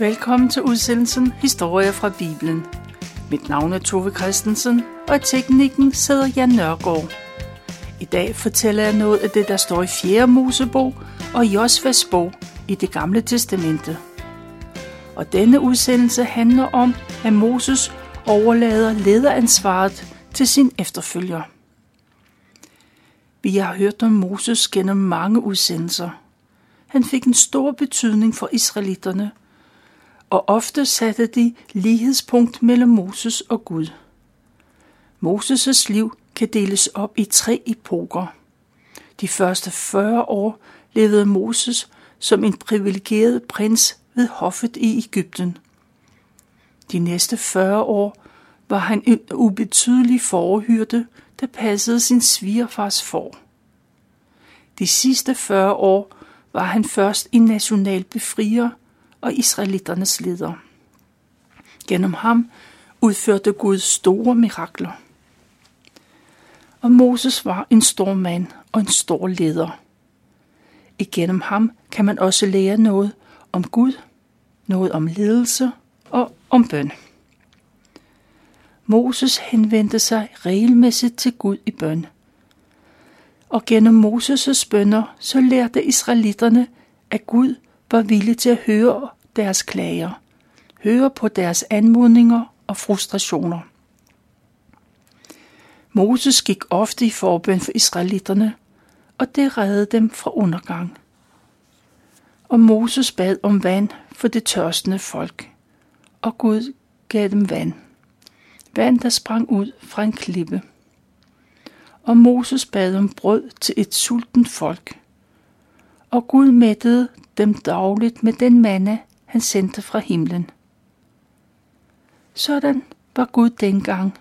Velkommen til udsendelsen Historie fra Bibelen. Mit navn er Tove Christensen, og i teknikken sidder Jan Nørgaard. I dag fortæller jeg noget af det, der står i 4. Mosebog og Josvas bog i det gamle testamente. Og denne udsendelse handler om, at Moses overlader lederansvaret til sin efterfølger. Vi har hørt om Moses gennem mange udsendelser. Han fik en stor betydning for israelitterne, og ofte satte de lighedspunkt mellem Moses og Gud. Moses' liv kan deles op i tre epoker. De første 40 år levede Moses som en privilegeret prins ved hoffet i Ægypten. De næste 40 år var han en ubetydelig forhyrte, der passede sin svigerfars for. De sidste 40 år var han først en national befrier og israelitternes leder. Gennem ham udførte Gud store mirakler. Og Moses var en stor mand og en stor leder. Igennem ham kan man også lære noget om Gud, noget om ledelse og om bøn. Moses henvendte sig regelmæssigt til Gud i bøn. Og gennem Moses' bønder så lærte israelitterne, at Gud var villig til at høre deres klager, høre på deres anmodninger og frustrationer. Moses gik ofte i forbøn for israelitterne, og det reddede dem fra undergang. Og Moses bad om vand for det tørstende folk, og Gud gav dem vand. Vand, der sprang ud fra en klippe. Og Moses bad om brød til et sultent folk. Og Gud mættede dem dagligt med den manna, han sendte fra himlen. Sådan var Gud dengang,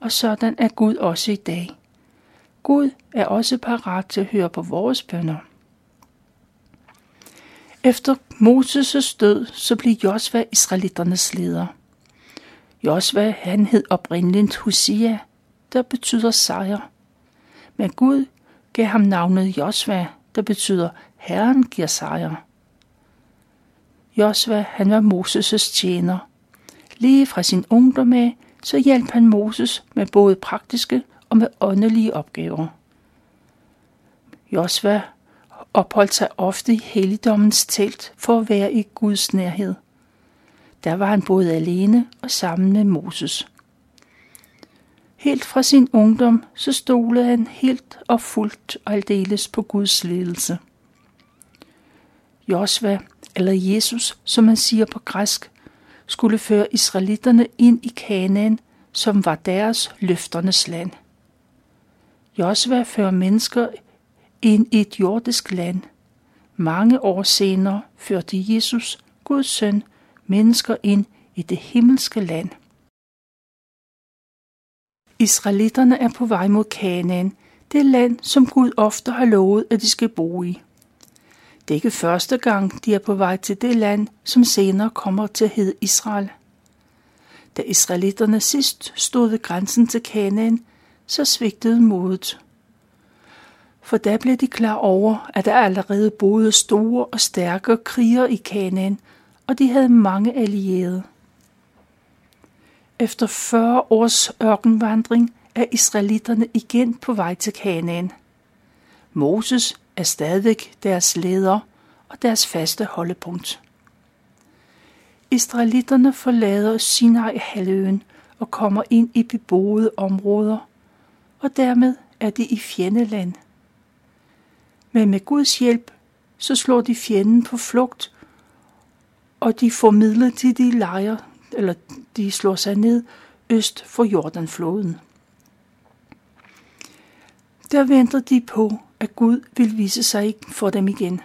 og sådan er Gud også i dag. Gud er også parat til at høre på vores bønder. Efter Moses' død, så blev Josva israelitternes leder. Josva, han hed oprindeligt Hosea, der betyder sejr. Men Gud gav ham navnet Josva, der betyder Herren giver sejr. Josva, han var Moses' tjener. Lige fra sin ungdom af, så hjalp han Moses med både praktiske og med åndelige opgaver. Josva opholdt sig ofte i helligdommens telt for at være i Guds nærhed. Der var han både alene og sammen med Moses. Helt fra sin ungdom så stolede han helt og fuldt og aldeles på Guds ledelse. Josva, eller Jesus, som man siger på græsk, skulle føre israelitterne ind i Kanaan, som var deres løfternes land. Josva fører mennesker ind i et jordisk land. Mange år senere førte Jesus, Guds søn, mennesker ind i det himmelske land. Israelitterne er på vej mod Kanaan, det land, som Gud ofte har lovet, at de skal bo i. Det er ikke første gang, de er på vej til det land, som senere kommer til at hedde Israel. Da israelitterne sidst stod ved grænsen til Kanaan, så svigtede modet. For da blev de klar over, at der allerede boede store og stærke kriger i Kanaan, og de havde mange allierede. Efter 40 års ørkenvandring er israelitterne igen på vej til Kanaan. Moses er stadig deres leder og deres faste holdepunkt. Israelitterne forlader Sinai-halvøen og kommer ind i beboede områder, og dermed er de i fjendeland. Men med Guds hjælp, så slår de fjenden på flugt, og de får de lejre, eller de slår sig ned øst for Jordanfloden. Der venter de på, at Gud vil vise sig for dem igen.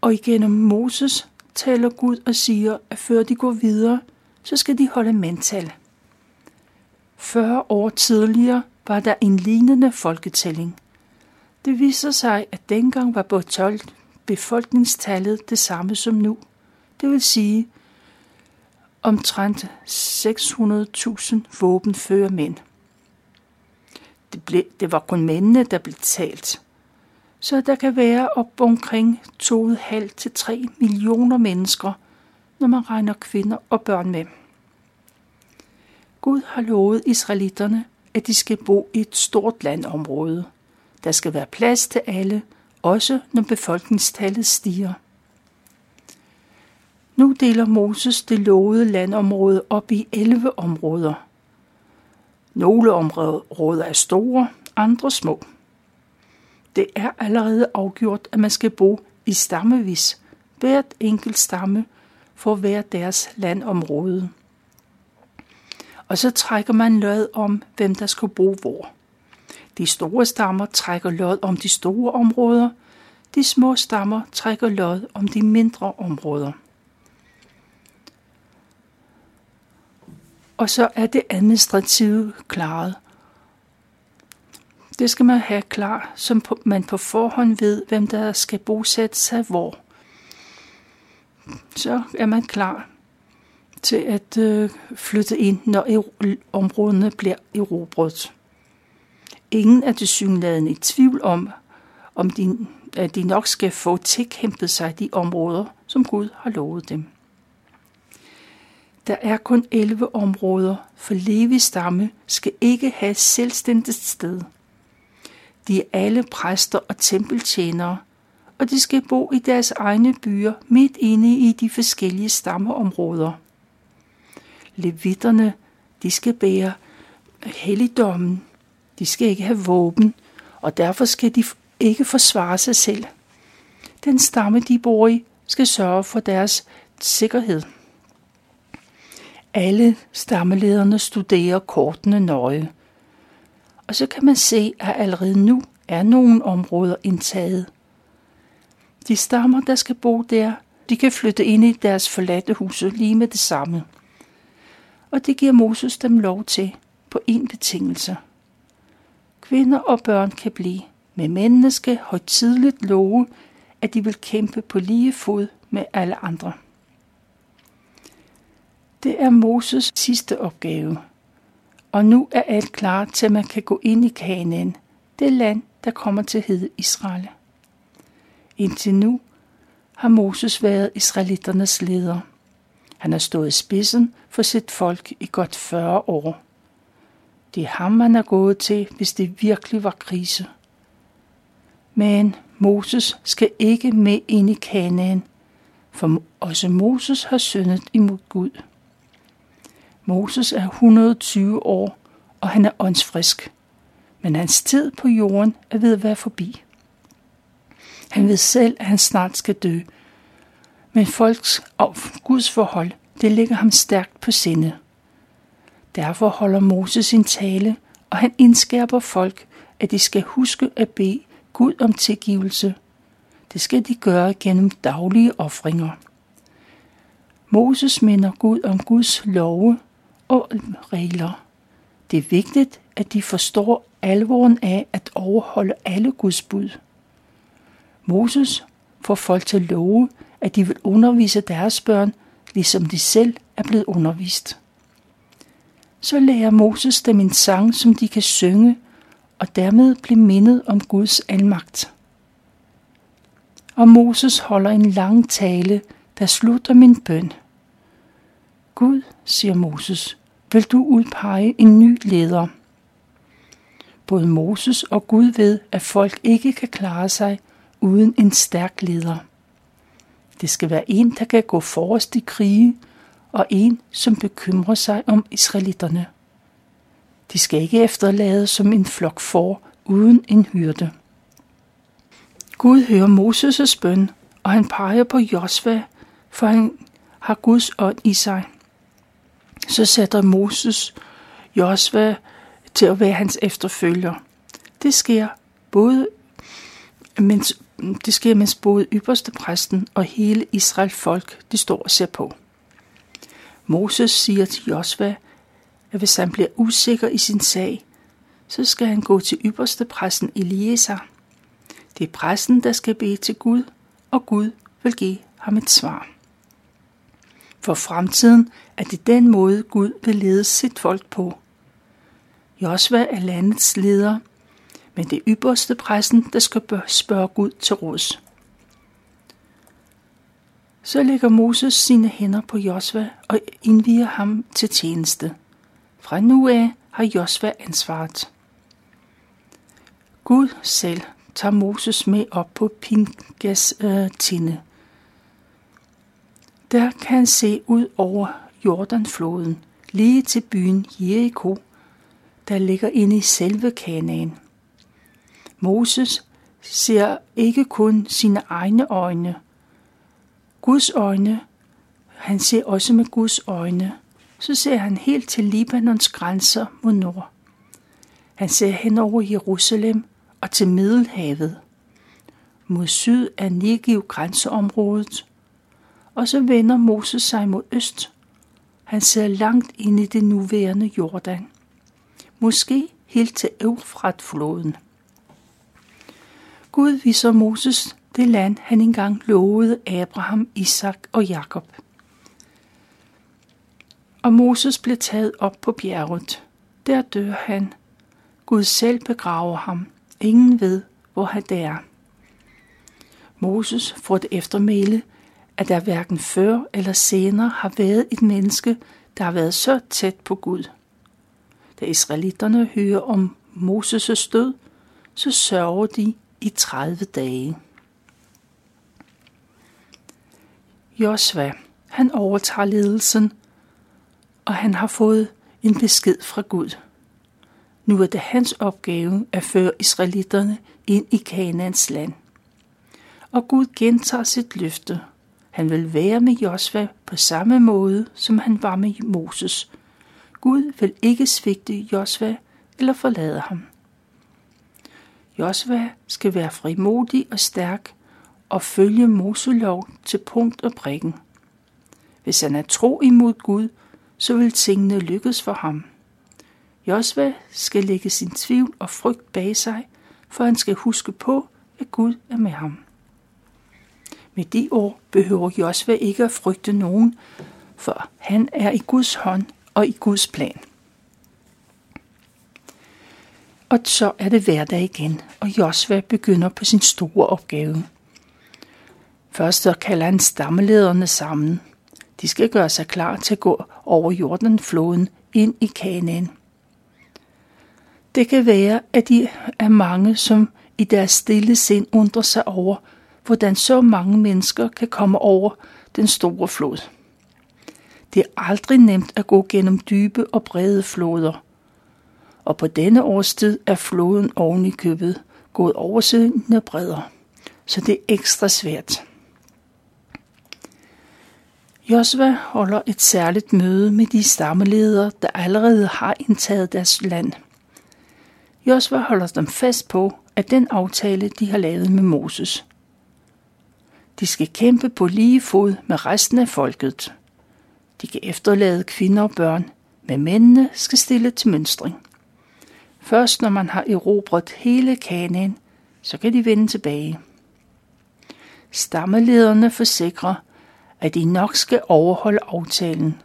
Og igennem Moses taler Gud og siger, at før de går videre, så skal de holde mental. 40 år tidligere var der en lignende folketælling. Det viser sig, at dengang var befolkningstallet det samme som nu. Det vil sige omtrent 600.000 våbenføre mænd det, ble, det var kun mændene, der blev talt. så der kan være op omkring 2,5 til 3 millioner mennesker, når man regner kvinder og børn med. Gud har lovet israelitterne, at de skal bo i et stort landområde. Der skal være plads til alle, også når befolkningstallet stiger. Nu deler Moses det lovede landområde op i 11 områder. Nogle områder er store, andre små. Det er allerede afgjort, at man skal bo i stammevis. Hvert enkelt stamme for hver deres landområde. Og så trækker man lod om, hvem der skal bo hvor. De store stammer trækker lod om de store områder, de små stammer trækker lod om de mindre områder. Og så er det administrative klaret. Det skal man have klar, så man på forhånd ved, hvem der skal bosætte sig hvor. Så er man klar til at øh, flytte ind, når områderne bliver erobret. Ingen er til synligheden i tvivl om, om de, at de nok skal få tilkæmpet sig de områder, som Gud har lovet dem. Der er kun 11 områder, for Levi stamme skal ikke have et selvstændigt sted. De er alle præster og tempeltjenere, og de skal bo i deres egne byer midt inde i de forskellige stammeområder. Levitterne, de skal bære helligdommen. De skal ikke have våben, og derfor skal de ikke forsvare sig selv. Den stamme, de bor i, skal sørge for deres sikkerhed. Alle stammelederne studerer kortene nøje. Og så kan man se, at allerede nu er nogle områder indtaget. De stammer, der skal bo der, de kan flytte ind i deres forladte huse lige med det samme. Og det giver Moses dem lov til på en betingelse. Kvinder og børn kan blive, men mændene skal højtidligt love, at de vil kæmpe på lige fod med alle andre. Det er Moses sidste opgave. Og nu er alt klar til, at man kan gå ind i Kanaan, det land, der kommer til at hedde Israel. Indtil nu har Moses været israelitternes leder. Han har stået i spidsen for sit folk i godt 40 år. Det er ham, man er gået til, hvis det virkelig var krise. Men Moses skal ikke med ind i Kanaan, for også Moses har syndet imod Gud. Moses er 120 år, og han er åndsfrisk. Men hans tid på jorden er ved at være forbi. Han ved selv, at han snart skal dø. Men folks og Guds forhold, det ligger ham stærkt på sinde. Derfor holder Moses sin tale, og han indskærper folk, at de skal huske at bede Gud om tilgivelse. Det skal de gøre gennem daglige ofringer. Moses minder Gud om Guds love og regler. Det er vigtigt, at de forstår alvoren af at overholde alle Guds bud. Moses får folk til at love, at de vil undervise deres børn, ligesom de selv er blevet undervist. Så lærer Moses dem en sang, som de kan synge, og dermed blive mindet om Guds almagt. Og Moses holder en lang tale, der slutter min bøn – Gud, siger Moses, vil du udpege en ny leder. Både Moses og Gud ved, at folk ikke kan klare sig uden en stærk leder. Det skal være en, der kan gå forrest i krige, og en, som bekymrer sig om israelitterne. De skal ikke efterlade som en flok for uden en hyrde. Gud hører Moses' bøn, og han peger på Josva, for han har Guds ånd i sig så sætter Moses Josva til at være hans efterfølger. Det sker både mens, det sker, mens både ypperste præsten og hele Israel folk, de står og ser på. Moses siger til Josva, at hvis han bliver usikker i sin sag, så skal han gå til ypperste præsten Eliezer. Det er præsten, der skal bede til Gud, og Gud vil give ham et svar. For fremtiden er det den måde, Gud vil lede sit folk på. Josva er landets leder, Men det er ypperste præsten, der skal spørge Gud til råds. Så lægger Moses sine hænder på Josva og indviger ham til tjeneste. Fra nu af har Josva ansvaret. Gud selv tager Moses med op på Pingas øh, tinde. Der kan han se ud over Jordanfloden, lige til byen Jericho, der ligger inde i selve Kanaan. Moses ser ikke kun sine egne øjne. Guds øjne, han ser også med Guds øjne. Så ser han helt til Libanons grænser mod nord. Han ser hen over Jerusalem og til Middelhavet. Mod syd er Negev grænseområdet, og så vender Moses sig mod øst. Han ser langt ind i det nuværende Jordan. Måske helt til Eufratfloden. Gud viser Moses det land, han engang lovede Abraham, Isak og Jakob. Og Moses blev taget op på bjerget. Der dør han. Gud selv begraver ham. Ingen ved, hvor han er. Moses får det eftermæle, at der hverken før eller senere har været et menneske, der har været så tæt på Gud. Da israelitterne hører om Moses' død, så sørger de i 30 dage. Josva, han overtager ledelsen, og han har fået en besked fra Gud. Nu er det hans opgave at føre israelitterne ind i Kanaans land. Og Gud gentager sit løfte. Han vil være med Josva på samme måde, som han var med Moses. Gud vil ikke svigte Josva eller forlade ham. Josva skal være frimodig og stærk og følge Moselov til punkt og prikken. Hvis han er tro imod Gud, så vil tingene lykkes for ham. Josva skal lægge sin tvivl og frygt bag sig, for han skal huske på, at Gud er med ham. Med de ord behøver Josva ikke at frygte nogen, for han er i Guds hånd og i Guds plan. Og så er det hverdag igen, og Josva begynder på sin store opgave. Først så kalder han stammelederne sammen. De skal gøre sig klar til at gå over Jordanfloden ind i Kanaan. Det kan være, at de er mange, som i deres stille sind undrer sig over, hvordan så mange mennesker kan komme over den store flod. Det er aldrig nemt at gå gennem dybe og brede floder. Og på denne årstid er floden oven i købet gået oversøgende bredder, så det er ekstra svært. Josva holder et særligt møde med de stammeledere, der allerede har indtaget deres land. Josva holder dem fast på, at den aftale, de har lavet med Moses. De skal kæmpe på lige fod med resten af folket. De kan efterlade kvinder og børn, men mændene skal stille til mønstring. Først når man har erobret hele Kanaan, så kan de vende tilbage. Stammelederne forsikrer, at de nok skal overholde aftalen.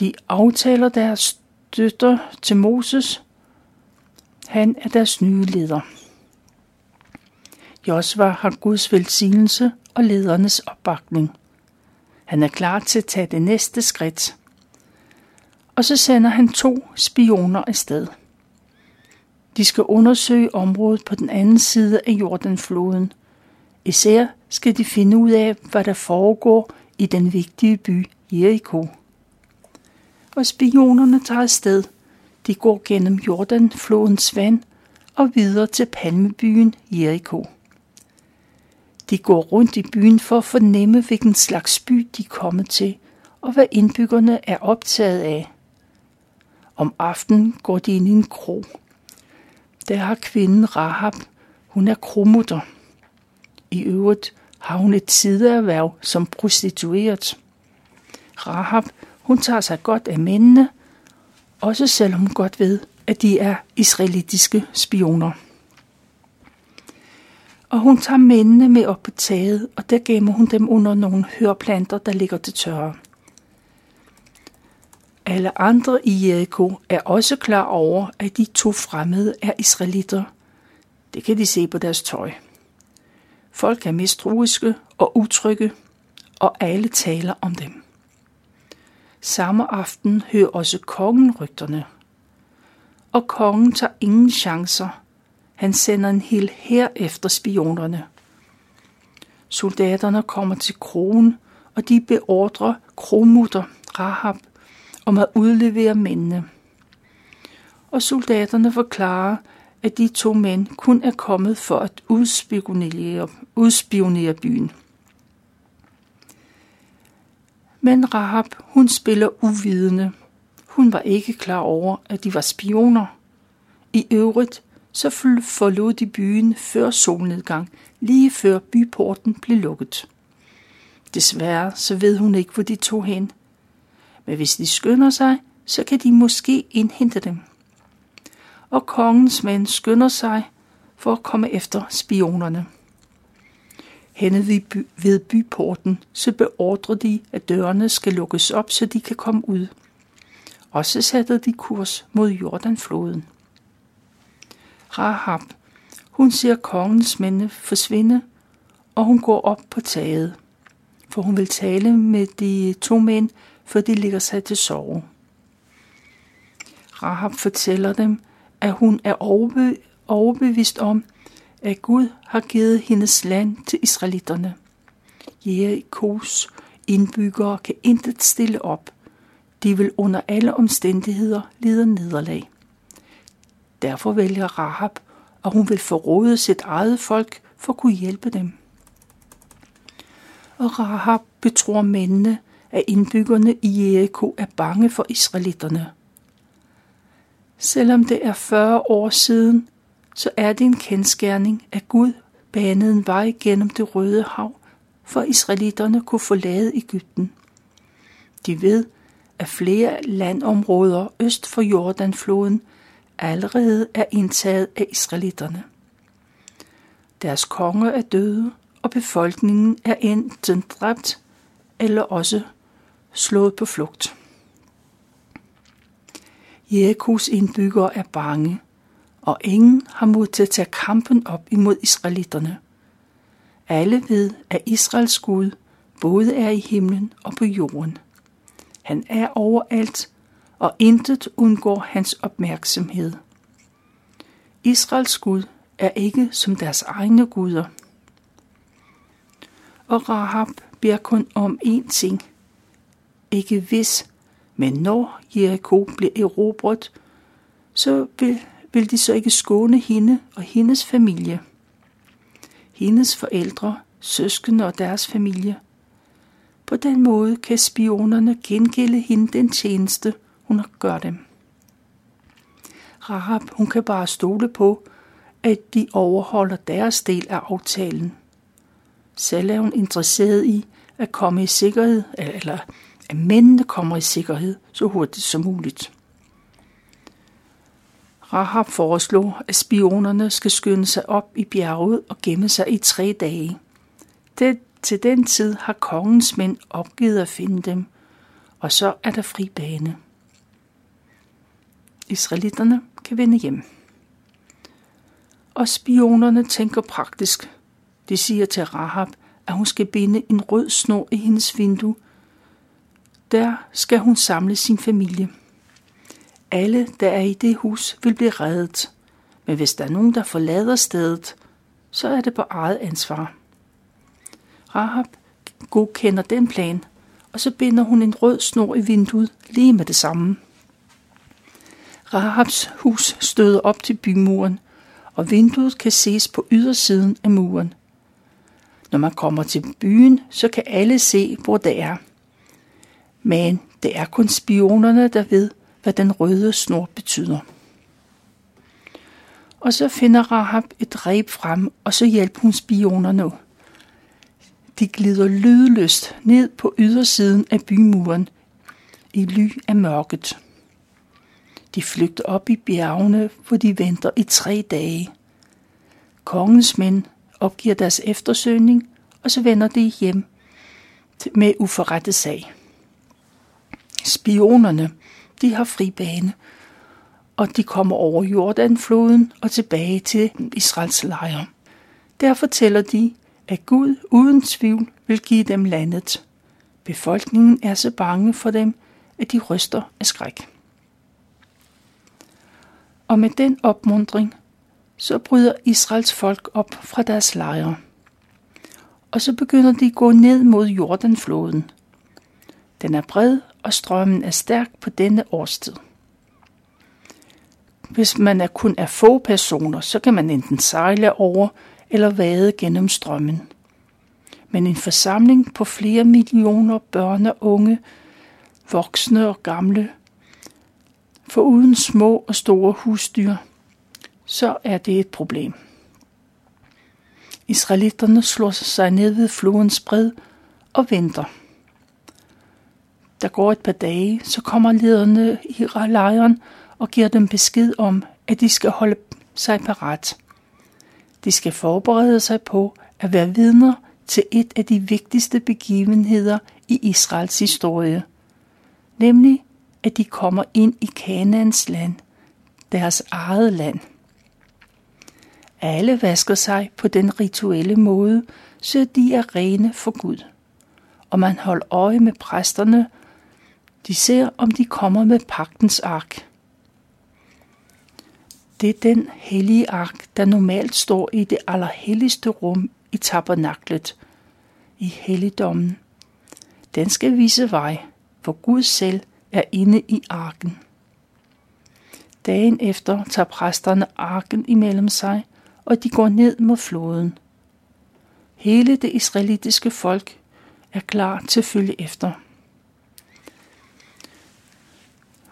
De aftaler deres støtter til Moses. Han er deres nye leder. Josva har Guds velsignelse og ledernes opbakning. Han er klar til at tage det næste skridt. Og så sender han to spioner afsted. De skal undersøge området på den anden side af Jordanfloden. Især skal de finde ud af, hvad der foregår i den vigtige by Jericho. Og spionerne tager afsted. De går gennem Jordanflodens vand og videre til palmebyen Jericho. De går rundt i byen for at fornemme, hvilken slags by de er kommet til, og hvad indbyggerne er optaget af. Om aftenen går de ind i en krog. Der har kvinden Rahab, hun er kromutter. I øvrigt har hun et sideerhverv som prostitueret. Rahab, hun tager sig godt af mændene, også selvom hun godt ved, at de er israelitiske spioner. Og hun tager mændene med op på taget, og der gemmer hun dem under nogle hørplanter, der ligger til tørre. Alle andre i Jericho er også klar over, at de to fremmede er israelitter. Det kan de se på deres tøj. Folk er mistroiske og utrygge, og alle taler om dem. Samme aften hører også kongen rygterne. Og kongen tager ingen chancer. Han sender en hel hær efter spionerne. Soldaterne kommer til krogen, og de beordrer kromutter Rahab om at udlevere mændene. Og soldaterne forklarer, at de to mænd kun er kommet for at udspionere, udspionere byen. Men Rahab, hun spiller uvidende. Hun var ikke klar over, at de var spioner. I øvrigt så forlod de byen før solnedgang, lige før byporten blev lukket. Desværre så ved hun ikke, hvor de tog hen. Men hvis de skynder sig, så kan de måske indhente dem. Og kongens mænd skynder sig for at komme efter spionerne. Henne ved byporten, så beordrer de, at dørene skal lukkes op, så de kan komme ud. Og så sætter de kurs mod Jordanfloden. Rahab, hun ser kongens mænd forsvinde, og hun går op på taget, for hun vil tale med de to mænd, før de ligger sig til sove. Rahab fortæller dem, at hun er overbevist om, at Gud har givet hendes land til israelitterne. Jerikos indbyggere kan intet stille op. De vil under alle omstændigheder lide nederlag. Derfor vælger Rahab, og hun vil forråde sit eget folk for at kunne hjælpe dem. Og Rahab betror mændene, at indbyggerne i Jericho er bange for israelitterne. Selvom det er 40 år siden, så er det en kendskærning, at Gud banede en vej gennem det røde hav, for israelitterne kunne forlade Ægypten. De ved, at flere landområder øst for Jordanfloden allerede er indtaget af israelitterne. Deres konge er døde, og befolkningen er enten dræbt eller også slået på flugt. Jerikos indbyggere er bange, og ingen har mod til at tage kampen op imod israelitterne. Alle ved, at Israels Gud både er i himlen og på jorden. Han er overalt, og intet undgår hans opmærksomhed. Israels Gud er ikke som deres egne guder. Og Rahab beder kun om én ting. Ikke hvis, men når Jericho bliver erobret, så vil, vil de så ikke skåne hende og hendes familie. Hendes forældre, søskende og deres familie. På den måde kan spionerne gengælde hende den tjeneste, hun gør dem. Rahab, hun kan bare stole på, at de overholder deres del af aftalen. Selv er hun interesseret i at komme i sikkerhed, eller at mændene kommer i sikkerhed så hurtigt som muligt. Rahab foreslår, at spionerne skal skynde sig op i bjerget og gemme sig i tre dage. Det, til den tid har kongens mænd opgivet at finde dem, og så er der fri bane. Israelitterne kan vende hjem. Og spionerne tænker praktisk. De siger til Rahab, at hun skal binde en rød snor i hendes vindue. Der skal hun samle sin familie. Alle, der er i det hus, vil blive reddet. Men hvis der er nogen, der forlader stedet, så er det på eget ansvar. Rahab godkender den plan, og så binder hun en rød snor i vinduet lige med det samme. Rahabs hus støder op til bymuren, og vinduet kan ses på ydersiden af muren. Når man kommer til byen, så kan alle se, hvor det er. Men det er kun spionerne, der ved, hvad den røde snor betyder. Og så finder Rahab et reb frem, og så hjælper hun spionerne. De glider lydløst ned på ydersiden af bymuren i ly af mørket. De flygter op i bjergene, hvor de venter i tre dage. Kongens mænd opgiver deres eftersøgning, og så vender de hjem med uforrettet sag. Spionerne, de har fri bane, og de kommer over Jordanfloden og tilbage til Israels lejr. Der fortæller de, at Gud uden tvivl vil give dem landet. Befolkningen er så bange for dem, at de ryster af skræk. Og med den opmundring, så bryder Israels folk op fra deres lejre. Og så begynder de at gå ned mod Jordanfloden. Den er bred, og strømmen er stærk på denne årstid. Hvis man er kun er få personer, så kan man enten sejle over eller vade gennem strømmen. Men en forsamling på flere millioner børn og unge, voksne og gamle, for uden små og store husdyr, så er det et problem. Israelitterne slår sig ned ved flodens bred og venter. Der går et par dage, så kommer lederne i lejren og giver dem besked om, at de skal holde sig parat. De skal forberede sig på at være vidner til et af de vigtigste begivenheder i Israels historie, nemlig at de kommer ind i Kanaans land, deres eget land. Alle vasker sig på den rituelle måde, så de er rene for Gud. Og man holder øje med præsterne. De ser, om de kommer med pagtens ark. Det er den hellige ark, der normalt står i det allerhelligste rum i tabernaklet, i helligdommen. Den skal vise vej, for Gud selv er inde i arken. Dagen efter tager præsterne arken imellem sig, og de går ned mod floden. Hele det israelitiske folk er klar til at følge efter.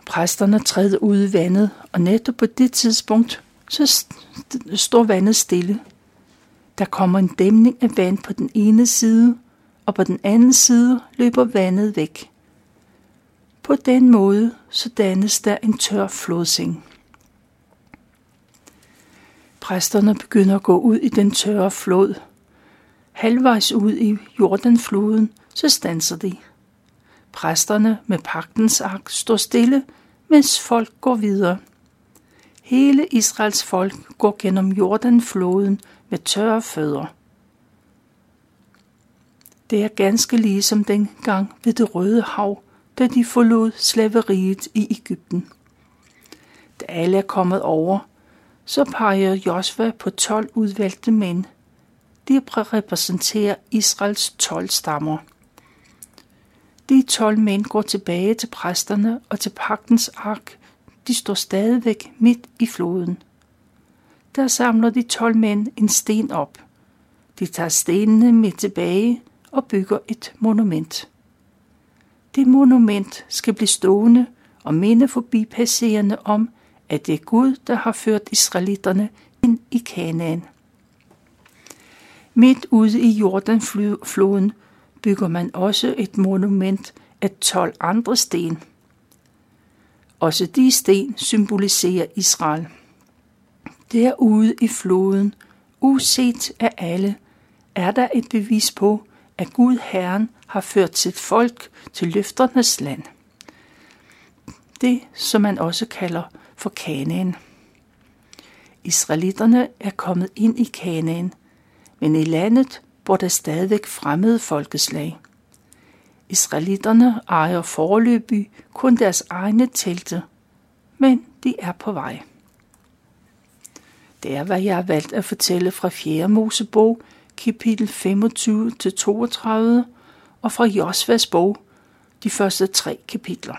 Præsterne træder ud i vandet, og netop på det tidspunkt, så står vandet stille. Der kommer en dæmning af vand på den ene side, og på den anden side løber vandet væk. På den måde så dannes der en tør flodseng. Præsterne begynder at gå ud i den tørre flod. Halvvejs ud i Jordanfloden, så stanser de. Præsterne med pagtens ark står stille, mens folk går videre. Hele Israels folk går gennem Jordanfloden med tørre fødder. Det er ganske ligesom dengang ved det Røde Hav, da de forlod slaveriet i Ægypten. Da alle er kommet over, så peger Josva på 12 udvalgte mænd. De repræsenterer Israels 12 stammer. De 12 mænd går tilbage til præsterne og til pagtens ark. De står stadigvæk midt i floden. Der samler de 12 mænd en sten op. De tager stenene med tilbage og bygger et monument. Det monument skal blive stående og minde forbipasserende om, at det er Gud, der har ført israelitterne ind i Kanaan. Midt ude i Jordanfloden bygger man også et monument af 12 andre sten. Også de sten symboliserer Israel. Derude i floden, uset af alle, er der et bevis på, at Gud Herren har ført sit folk til løfternes land. Det, som man også kalder for Kanaan. Israelitterne er kommet ind i Kanaan, men i landet bor der stadigvæk fremmede folkeslag. Israelitterne ejer forløbig kun deres egne telte, men de er på vej. Det er, hvad jeg har valgt at fortælle fra 4. Mosebog, kapitel 25-32, og fra Josvas bog, de første tre kapitler.